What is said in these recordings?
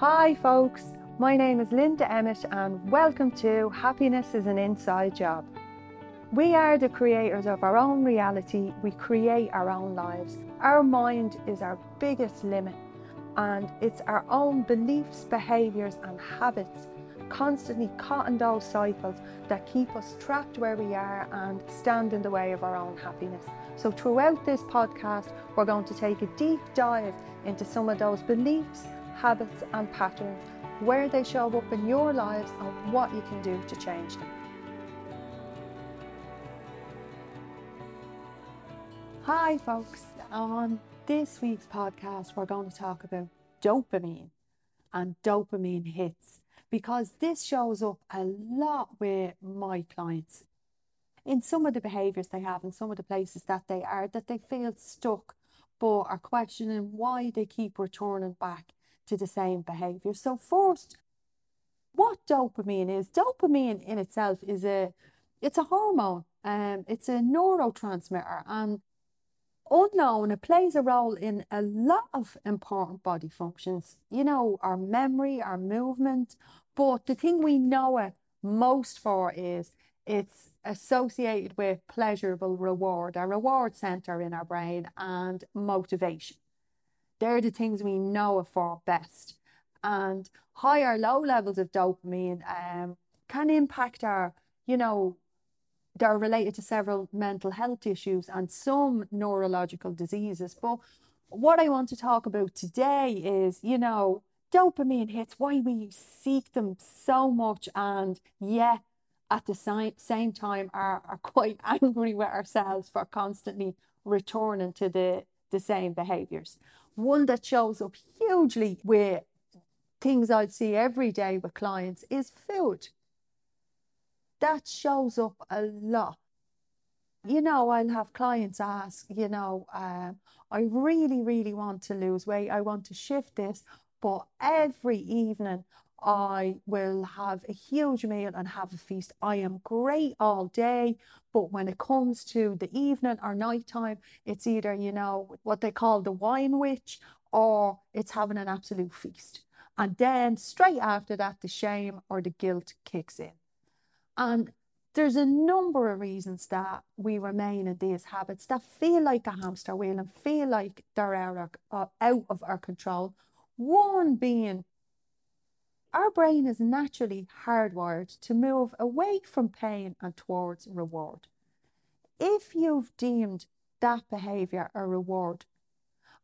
Hi, folks. My name is Linda Emmett, and welcome to Happiness is an Inside Job. We are the creators of our own reality, we create our own lives. Our mind is our biggest limit, and it's our own beliefs, behaviours, and habits constantly caught in those cycles that keep us trapped where we are and stand in the way of our own happiness. So, throughout this podcast, we're going to take a deep dive into some of those beliefs, habits, and patterns, where they show up in your lives, and what you can do to change them. Hi, folks. On this week's podcast, we're going to talk about dopamine and dopamine hits because this shows up a lot with my clients in some of the behaviors they have and some of the places that they are that they feel stuck but are questioning why they keep returning back to the same behavior. So first, what dopamine is? Dopamine in itself is a it's a hormone. Um, it's a neurotransmitter and unknown, it plays a role in a lot of important body functions. You know, our memory, our movement. But the thing we know it most for is it's associated with pleasurable reward, a reward center in our brain, and motivation. They're the things we know it for best. And higher, low levels of dopamine um, can impact our, you know, they're related to several mental health issues and some neurological diseases. But what I want to talk about today is, you know, dopamine hits, why we seek them so much, and yet at the same, same time are, are quite angry with ourselves for constantly returning to the, the same behaviors. One that shows up hugely where things I'd see every day with clients is food that shows up a lot. You know, I'll have clients ask, you know, um, I really, really want to lose weight. I want to shift this, but every evening I will have a huge meal and have a feast. I am great all day, but when it comes to the evening or nighttime, it's either, you know, what they call the wine witch or it's having an absolute feast. And then straight after that, the shame or the guilt kicks in. And there's a number of reasons that we remain in these habits that feel like a hamster wheel and feel like they're uh, out of our control. One being our brain is naturally hardwired to move away from pain and towards reward. If you've deemed that behavior a reward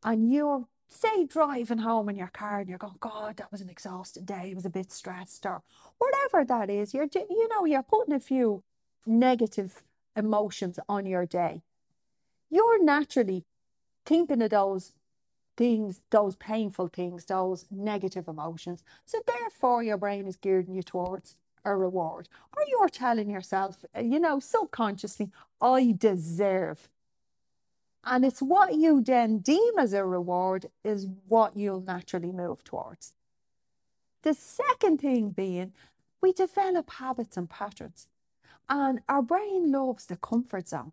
and you're say driving home in your car and you're going, God, that was an exhausting day. I was a bit stressed or whatever that is. You're, you know, you're putting a few negative emotions on your day. You're naturally thinking of those things, those painful things, those negative emotions. So therefore, your brain is gearing you towards a reward, or you're telling yourself, uh, you know, subconsciously, I deserve and it's what you then deem as a reward is what you'll naturally move towards. The second thing being, we develop habits and patterns. And our brain loves the comfort zone.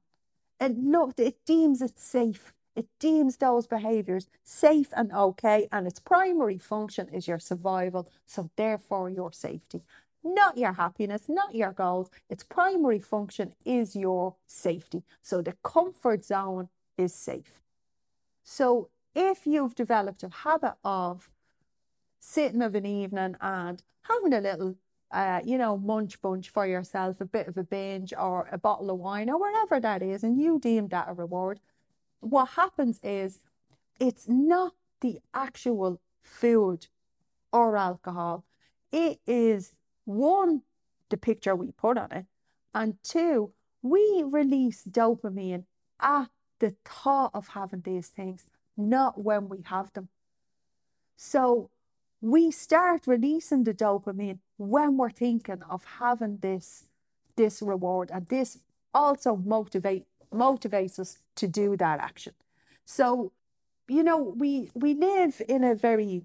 It, loves, it deems it safe. It deems those behaviors safe and okay. And its primary function is your survival. So, therefore, your safety. Not your happiness, not your goals. Its primary function is your safety. So, the comfort zone is safe. So if you've developed a habit of sitting of an evening and having a little, uh, you know, munch bunch for yourself, a bit of a binge or a bottle of wine or whatever that is, and you deem that a reward, what happens is it's not the actual food or alcohol. It is one, the picture we put on it, and two, we release dopamine at the thought of having these things, not when we have them. So we start releasing the dopamine when we're thinking of having this this reward and this also motivate motivates us to do that action. So, you know, we we live in a very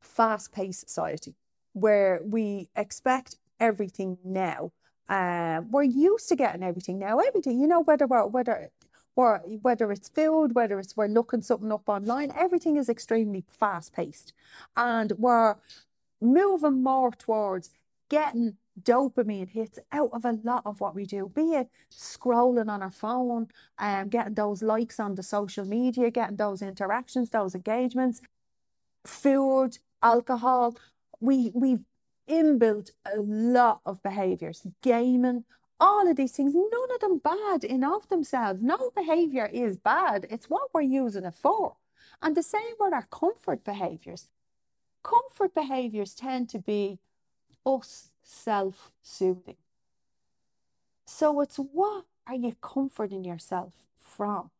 fast-paced society where we expect everything now. Uh, we're used to getting everything now. Everything, you know, whether we're, whether or whether it's food, whether it's we're looking something up online, everything is extremely fast paced. And we're moving more towards getting dopamine hits out of a lot of what we do, be it scrolling on our phone, um, getting those likes on the social media, getting those interactions, those engagements, food, alcohol. We we've inbuilt a lot of behaviors, gaming, all of these things, none of them bad in of themselves. No behavior is bad. It's what we're using it for. And the same with our comfort behaviors. Comfort behaviors tend to be us self soothing. So it's what are you comforting yourself from?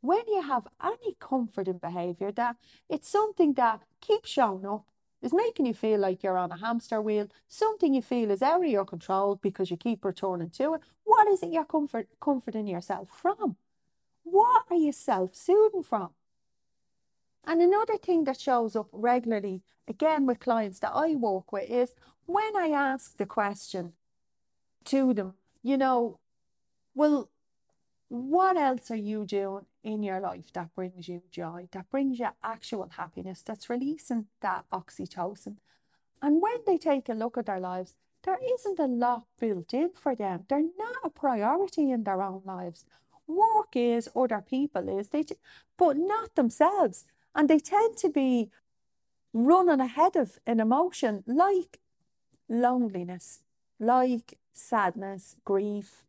When you have any comfort in behavior, that it's something that keeps showing up, is making you feel like you're on a hamster wheel, something you feel is out of your control because you keep returning to it. What is it you're comfort, comforting yourself from? What are you self soothing from? And another thing that shows up regularly, again with clients that I work with, is when I ask the question to them, you know, well, what else are you doing in your life that brings you joy, that brings you actual happiness, that's releasing that oxytocin? And when they take a look at their lives, there isn't a lot built in for them. They're not a priority in their own lives. Work is, other people is, they, but not themselves. And they tend to be running ahead of an emotion like loneliness, like sadness, grief,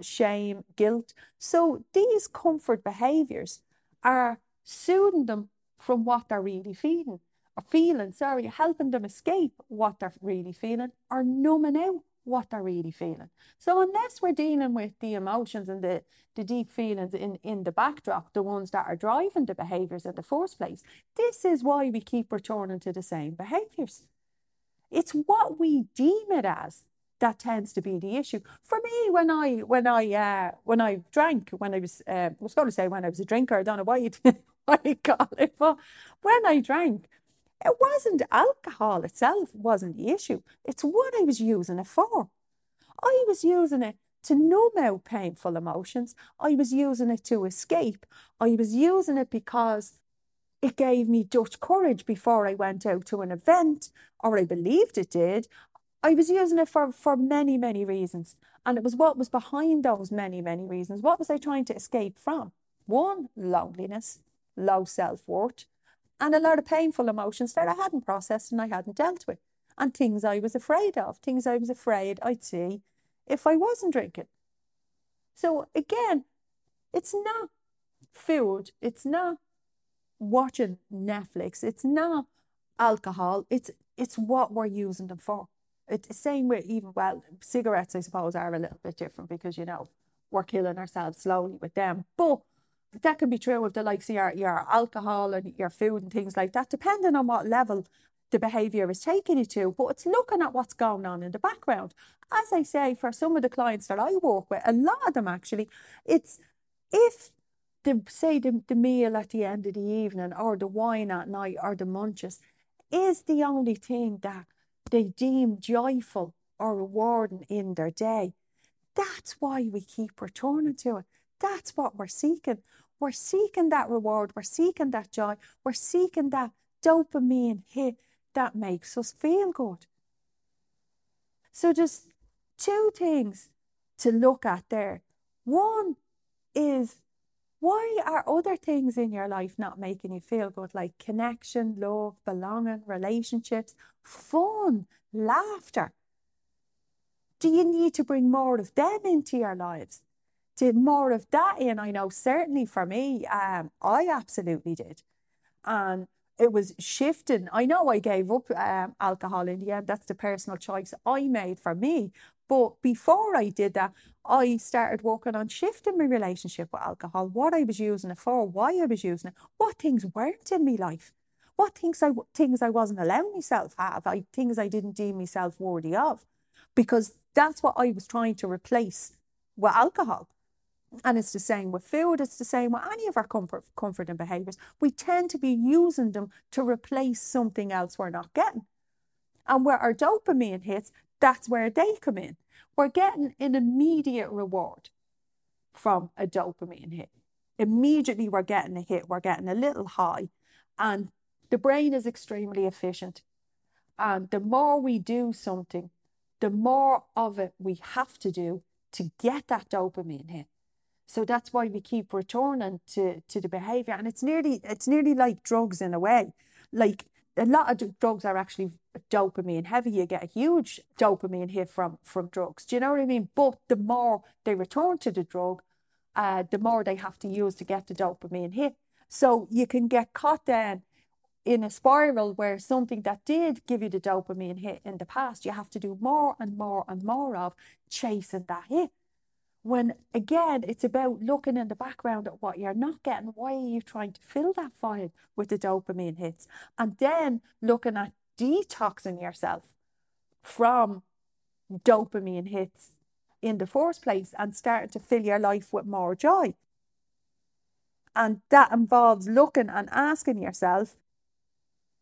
shame, guilt. So these comfort behaviors are soothing them from what they're really feeling or feeling, sorry, helping them escape what they're really feeling or numbing out what they're really feeling. So unless we're dealing with the emotions and the, the deep feelings in, in the backdrop, the ones that are driving the behaviours in the first place, this is why we keep returning to the same behaviours. It's what we deem it as that tends to be the issue. For me when I when I uh, when I drank when I was uh, I was going to say when I was a drinker I don't know why you why you call it but when I drank it wasn't alcohol itself wasn't the issue. It's what I was using it for. I was using it to numb out painful emotions. I was using it to escape. I was using it because it gave me Dutch courage before I went out to an event, or I believed it did. I was using it for, for many, many reasons. And it was what was behind those many, many reasons. What was I trying to escape from? One, loneliness, low self worth, and a lot of painful emotions that I hadn't processed and I hadn't dealt with, and things I was afraid of, things I was afraid I'd see if I wasn't drinking. So again, it's not food, it's not watching Netflix. It's not alcohol. It's it's what we're using them for. It's the same with even well, cigarettes I suppose are a little bit different because you know we're killing ourselves slowly with them. But that can be true with the likes of your, your alcohol and your food and things like that, depending on what level the behaviour is taking you to. But it's looking at what's going on in the background. As I say, for some of the clients that I work with, a lot of them actually, it's if the say the, the meal at the end of the evening or the wine at night or the munches is the only thing that they deem joyful or rewarding in their day. That's why we keep returning to it. That's what we're seeking. We're seeking that reward. We're seeking that joy. We're seeking that dopamine hit that makes us feel good. So, just two things to look at there. One is why are other things in your life not making you feel good, like connection, love, belonging, relationships, fun, laughter? Do you need to bring more of them into your lives? Did more of that in? I know certainly for me, um, I absolutely did. And it was shifting. I know I gave up um, alcohol in the end. That's the personal choice I made for me. But before I did that, I started working on shifting my relationship with alcohol, what I was using it for, why I was using it, what things weren't in my life, what things I things I wasn't allowing myself have, I, things I didn't deem myself worthy of, because that's what I was trying to replace with alcohol. And it's the same with food, it's the same with any of our comfort, comfort and behaviours. We tend to be using them to replace something else we're not getting. And where our dopamine hits, that's where they come in. We're getting an immediate reward from a dopamine hit. immediately we're getting a hit, we're getting a little high. And the brain is extremely efficient. And the more we do something, the more of it we have to do to get that dopamine hit. So that's why we keep returning to, to the behavior. And it's nearly it's nearly like drugs in a way. Like a lot of drugs are actually dopamine heavy. You get a huge dopamine hit from from drugs. Do you know what I mean? But the more they return to the drug, uh, the more they have to use to get the dopamine hit. So you can get caught then in a spiral where something that did give you the dopamine hit in the past, you have to do more and more and more of chasing that hit. When again, it's about looking in the background at what you're not getting. Why are you trying to fill that void with the dopamine hits? And then looking at detoxing yourself from dopamine hits in the first place and starting to fill your life with more joy. And that involves looking and asking yourself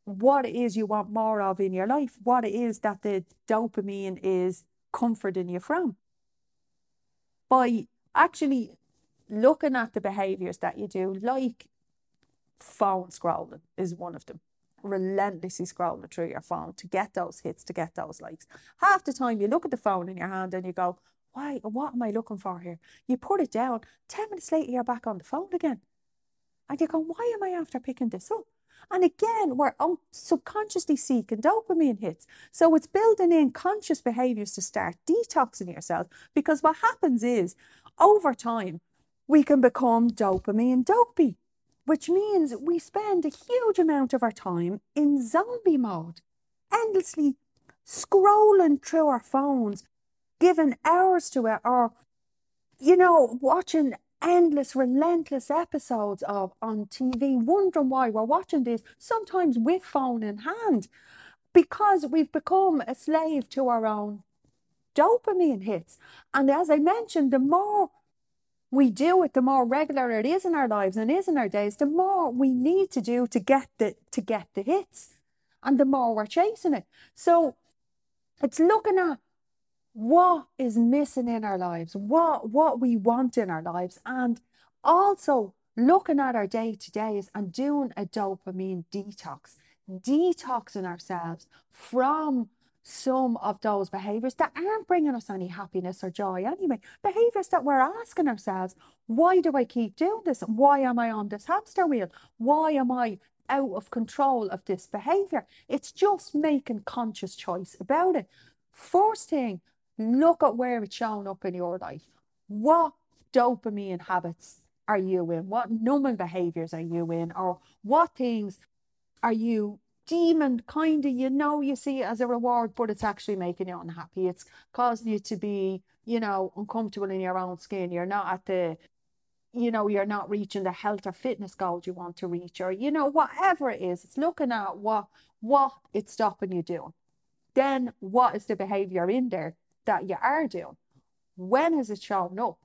what it is you want more of in your life, what it is that the dopamine is comforting you from. By actually looking at the behaviors that you do, like phone scrolling is one of them. Relentlessly scrolling through your phone to get those hits, to get those likes. Half the time you look at the phone in your hand and you go, Why what am I looking for here? You put it down, ten minutes later you're back on the phone again. And you go, Why am I after picking this up? And again, we're subconsciously seeking dopamine hits. So it's building in conscious behaviors to start detoxing yourself because what happens is over time, we can become dopamine dopey, which means we spend a huge amount of our time in zombie mode, endlessly scrolling through our phones, giving hours to it, or, you know, watching endless, relentless episodes of on TV, wondering why we're watching this, sometimes with phone in hand, because we've become a slave to our own dopamine hits. And as I mentioned, the more we do it, the more regular it is in our lives and is in our days, the more we need to do to get the to get the hits. And the more we're chasing it. So it's looking at what is missing in our lives, what what we want in our lives, and also looking at our day to days and doing a dopamine detox, detoxing ourselves from some of those behaviors that aren't bringing us any happiness or joy anyway. Behaviors that we're asking ourselves, why do I keep doing this? Why am I on this hamster wheel? Why am I out of control of this behavior? It's just making conscious choice about it. First thing, Look at where it's shown up in your life. What dopamine habits are you in? What numbing behaviors are you in? Or what things are you deeming kind of, you know, you see it as a reward, but it's actually making you unhappy. It's causing you to be, you know, uncomfortable in your own skin. You're not at the, you know, you're not reaching the health or fitness goals you want to reach, or, you know, whatever it is. It's looking at what what it's stopping you doing. Then what is the behavior in there that you are doing. When has it shown up?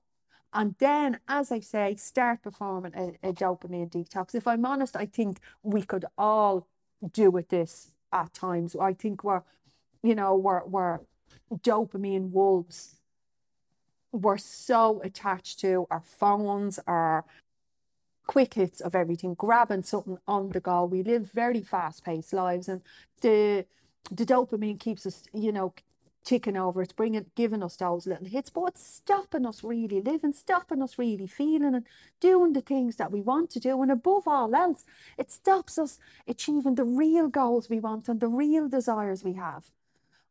And then, as I say, start performing a, a dopamine detox. If I'm honest, I think we could all do with this at times. I think we're, you know, we're, we're dopamine wolves. We're so attached to our phones, our quick hits of everything, grabbing something on the go. We live very fast paced lives, and the the dopamine keeps us, you know, ticking over. It's bringing, giving us those little hits, but it's stopping us really living, stopping us really feeling and doing the things that we want to do. And above all else, it stops us achieving the real goals we want and the real desires we have.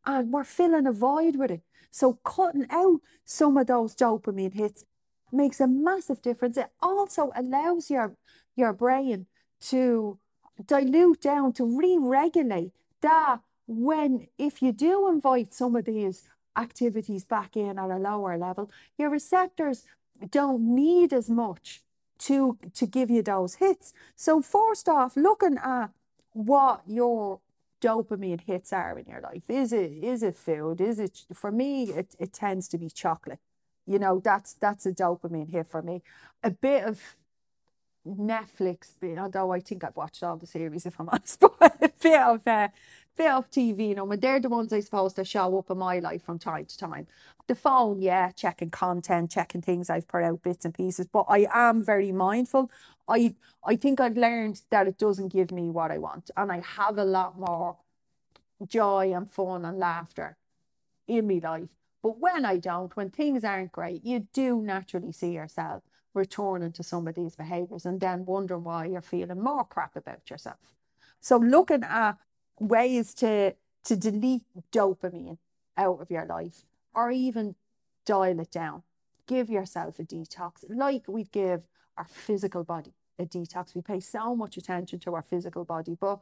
And we're filling a void with it. So cutting out some of those dopamine hits makes a massive difference. It also allows your your brain to dilute down, to re-regulate that when if you do invite some of these activities back in at a lower level, your receptors don't need as much to to give you those hits. So first off, looking at what your dopamine hits are in your life. Is it is it food? Is it for me it, it tends to be chocolate. You know, that's that's a dopamine hit for me. A bit of Netflix, although I think I've watched all the series if I'm honest, but a bit of uh, bit of TV, you know, and they're the ones I suppose that show up in my life from time to time. The phone, yeah, checking content, checking things I've put out bits and pieces, but I am very mindful. I I think I've learned that it doesn't give me what I want, and I have a lot more joy and fun and laughter in my life. But when I don't, when things aren't great, you do naturally see yourself returning to some of these behaviors and then wondering why you're feeling more crap about yourself. So looking at ways to to delete dopamine out of your life or even dial it down. Give yourself a detox like we'd give our physical body a detox. We pay so much attention to our physical body, but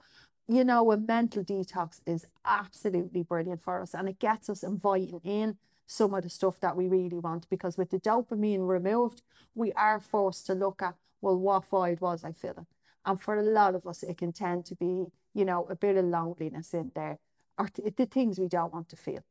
you know, a mental detox is absolutely brilliant for us and it gets us inviting in some of the stuff that we really want because with the dopamine removed, we are forced to look at, well, what void was I feeling? And for a lot of us, it can tend to be, you know, a bit of loneliness in there or th- the things we don't want to feel,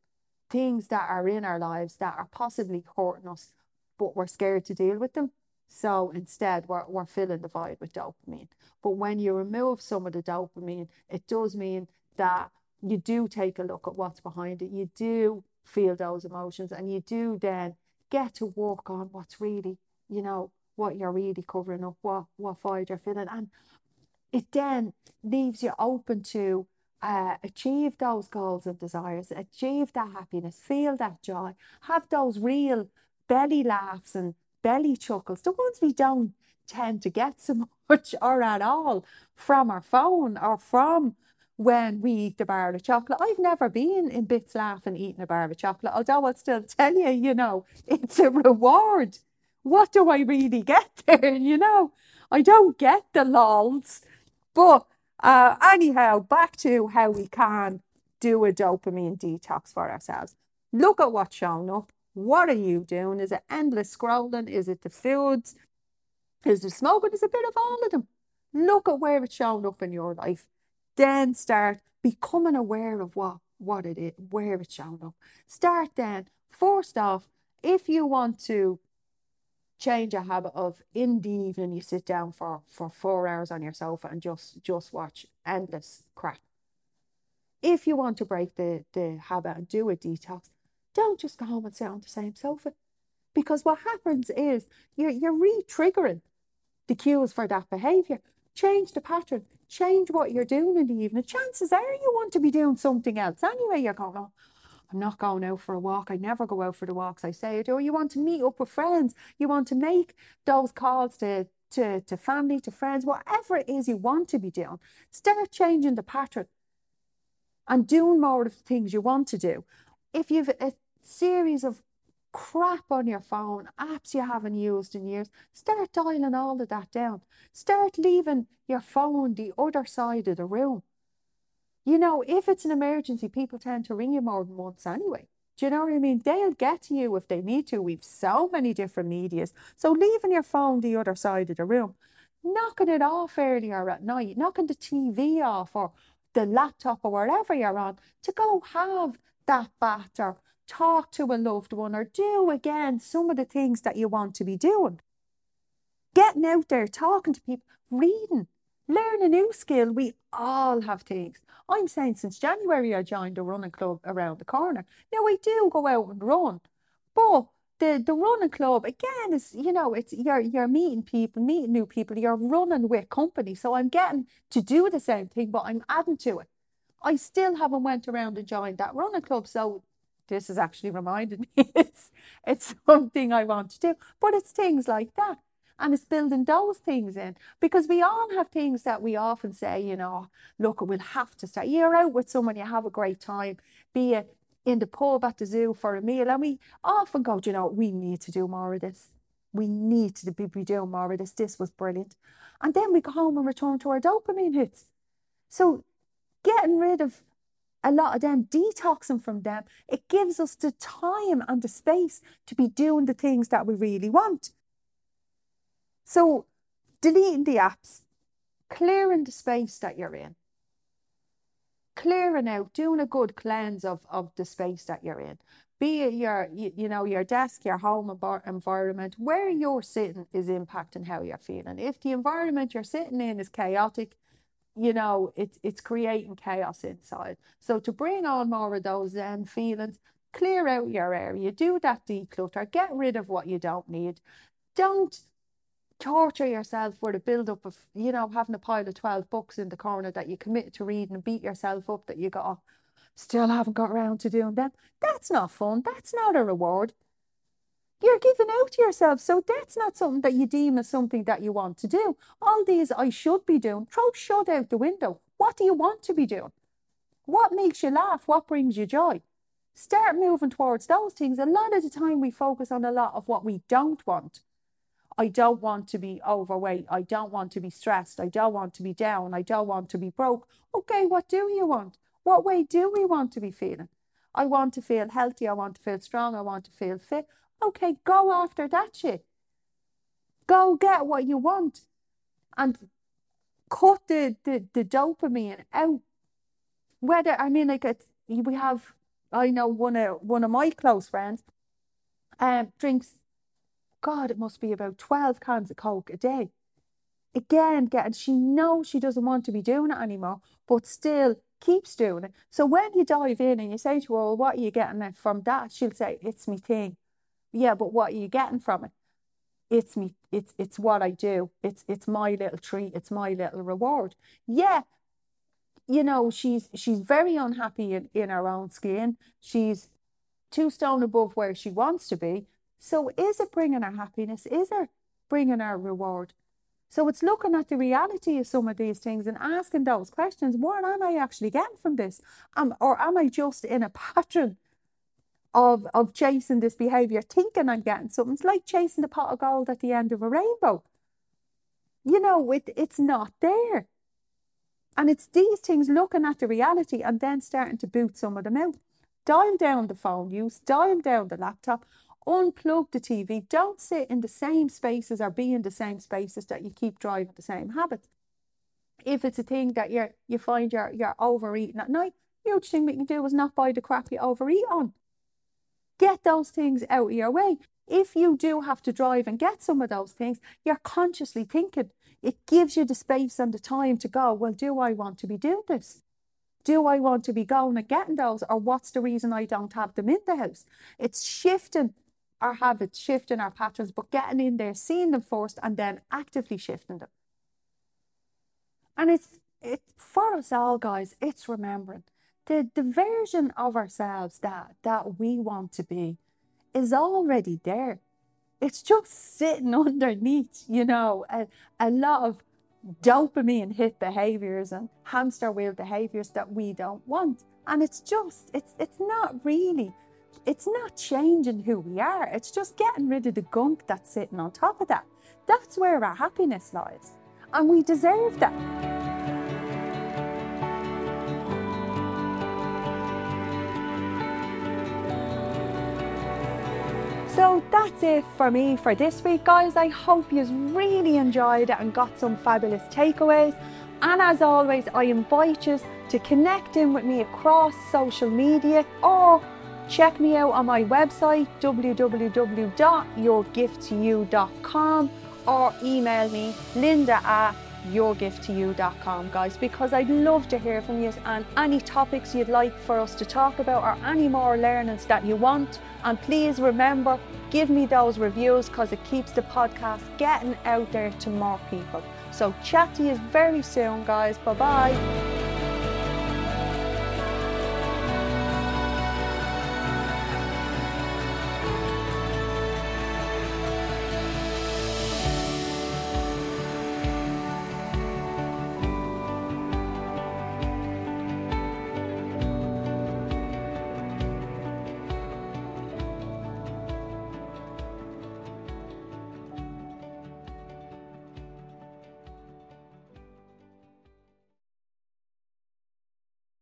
things that are in our lives that are possibly hurting us, but we're scared to deal with them. So instead, we're, we're filling the void with dopamine. But when you remove some of the dopamine, it does mean that you do take a look at what's behind it. You do feel those emotions and you do then get to work on what's really, you know, what you're really covering up, what, what void you're feeling. And it then leaves you open to uh, achieve those goals and desires, achieve that happiness, feel that joy, have those real belly laughs and belly chuckles, the ones we don't tend to get so much or at all from our phone or from when we eat the bar of chocolate. I've never been in bits laughing eating a bar of chocolate, although I'll still tell you, you know, it's a reward. What do I really get there? You know, I don't get the lols. But uh, anyhow, back to how we can do a dopamine detox for ourselves. Look at what's shown up. What are you doing? Is it endless scrolling? Is it the foods? Is it smoking? Is a bit of all of them. Look at where it's shown up in your life. Then start becoming aware of what, what it is, where it's shown up. Start then, first off, if you want to change a habit of in the evening you sit down for, for four hours on your sofa and just just watch endless crap. If you want to break the, the habit and do a detox, don't just go home and sit on the same sofa. Because what happens is you're, you're re triggering the cues for that behavior. Change the pattern, change what you're doing in the evening. Chances are you want to be doing something else anyway. You're going, oh, I'm not going out for a walk. I never go out for the walks. I say it. Or you want to meet up with friends. You want to make those calls to, to, to family, to friends, whatever it is you want to be doing. Start changing the pattern and doing more of the things you want to do. If you've a series of crap on your phone, apps you haven't used in years, start dialing all of that down. Start leaving your phone the other side of the room. You know, if it's an emergency, people tend to ring you more than once anyway. Do you know what I mean? They'll get to you if they need to. We've so many different medias. So leaving your phone the other side of the room, knocking it off earlier at night, knocking the TV off or the laptop or wherever you're on to go have that bath or talk to a loved one or do again some of the things that you want to be doing. Getting out there, talking to people, reading, learn a new skill. We all have things. I'm saying since January I joined a running club around the corner. Now I do go out and run, but the, the running club again is you know it's you're you're meeting people, meeting new people. You're running with company, so I'm getting to do the same thing, but I'm adding to it. I still haven't went around and joined that running club, so this has actually reminded me it's it's something I want to do. But it's things like that. And it's building those things in because we all have things that we often say, you know, look, we'll have to start. You're out with someone, you have a great time, be it in the pub at the zoo for a meal. And we often go, you know, we need to do more of this. We need to be, doing more of this. This was brilliant. And then we go home and return to our dopamine hits. So getting rid of a lot of them, detoxing from them, it gives us the time and the space to be doing the things that we really want. So, deleting the apps, clearing the space that you're in, clearing out, doing a good cleanse of, of the space that you're in. Be it your, you, you know, your desk, your home environment, where you're sitting is impacting how you're feeling. If the environment you're sitting in is chaotic, you know, it's it's creating chaos inside. So to bring on more of those Zen feelings, clear out your area, do that declutter, get rid of what you don't need. Don't torture yourself for the build up of, you know, having a pile of 12 books in the corner that you commit to reading and beat yourself up that you got oh, still haven't got around to doing them. That's not fun. That's not a reward. You're giving out to yourself. So that's not something that you deem as something that you want to do. All these I should be doing, throw should out the window. What do you want to be doing? What makes you laugh? What brings you joy? Start moving towards those things. A lot of the time we focus on a lot of what we don't want. I don't want to be overweight. I don't want to be stressed. I don't want to be down. I don't want to be broke. Okay, what do you want? What way do we want to be feeling? I want to feel healthy. I want to feel strong. I want to feel fit. Okay, go after that shit. Go get what you want and cut the, the, the dopamine out. Whether, I mean, like, it's, we have, I know one of, one of my close friends um, drinks, God, it must be about 12 cans of Coke a day. Again, getting, she knows she doesn't want to be doing it anymore, but still keeps doing it. So when you dive in and you say to her, well, what are you getting from that? She'll say, it's me thing. Yeah, but what are you getting from it? It's me, it's it's what I do. It's it's my little treat, it's my little reward. Yeah, you know, she's she's very unhappy in, in her own skin. She's two stone above where she wants to be. So is it bringing her happiness? Is it bringing her reward? So it's looking at the reality of some of these things and asking those questions. What am I actually getting from this? Um, or am I just in a pattern of of chasing this behavior, thinking I'm getting something. It's like chasing the pot of gold at the end of a rainbow. You know, it, it's not there. And it's these things looking at the reality and then starting to boot some of them out. Dial down the phone use, dial down the laptop, unplug the TV. Don't sit in the same spaces or be in the same spaces that you keep driving the same habits. If it's a thing that you're you find you're you're overeating at night, huge thing that you can do is not buy the crap you overeat on. Get those things out of your way. If you do have to drive and get some of those things, you're consciously thinking. It gives you the space and the time to go, well, do I want to be doing this? Do I want to be going and getting those? Or what's the reason I don't have them in the house? It's shifting our habits, shifting our patterns, but getting in there, seeing them first, and then actively shifting them. And it's it's for us all, guys, it's remembering the, the version of ourselves that, that we want to be is already there. It's just sitting underneath, you know, a, a lot of dopamine hit behaviors and hamster wheel behaviors that we don't want. And it's just, it's it's not really, it's not changing who we are. It's just getting rid of the gunk that's sitting on top of that. That's where our happiness lies. And we deserve that. So that's it for me for this week, guys. I hope you really enjoyed it and got some fabulous takeaways. And as always, I invite you to connect in with me across social media or check me out on my website www.yourgifttoyou.com or email me linda at yourgifttoyou.com, guys, because I'd love to hear from you and any topics you'd like for us to talk about or any more learnings that you want. And please remember, give me those reviews because it keeps the podcast getting out there to more people. So, chat to you very soon, guys. Bye bye.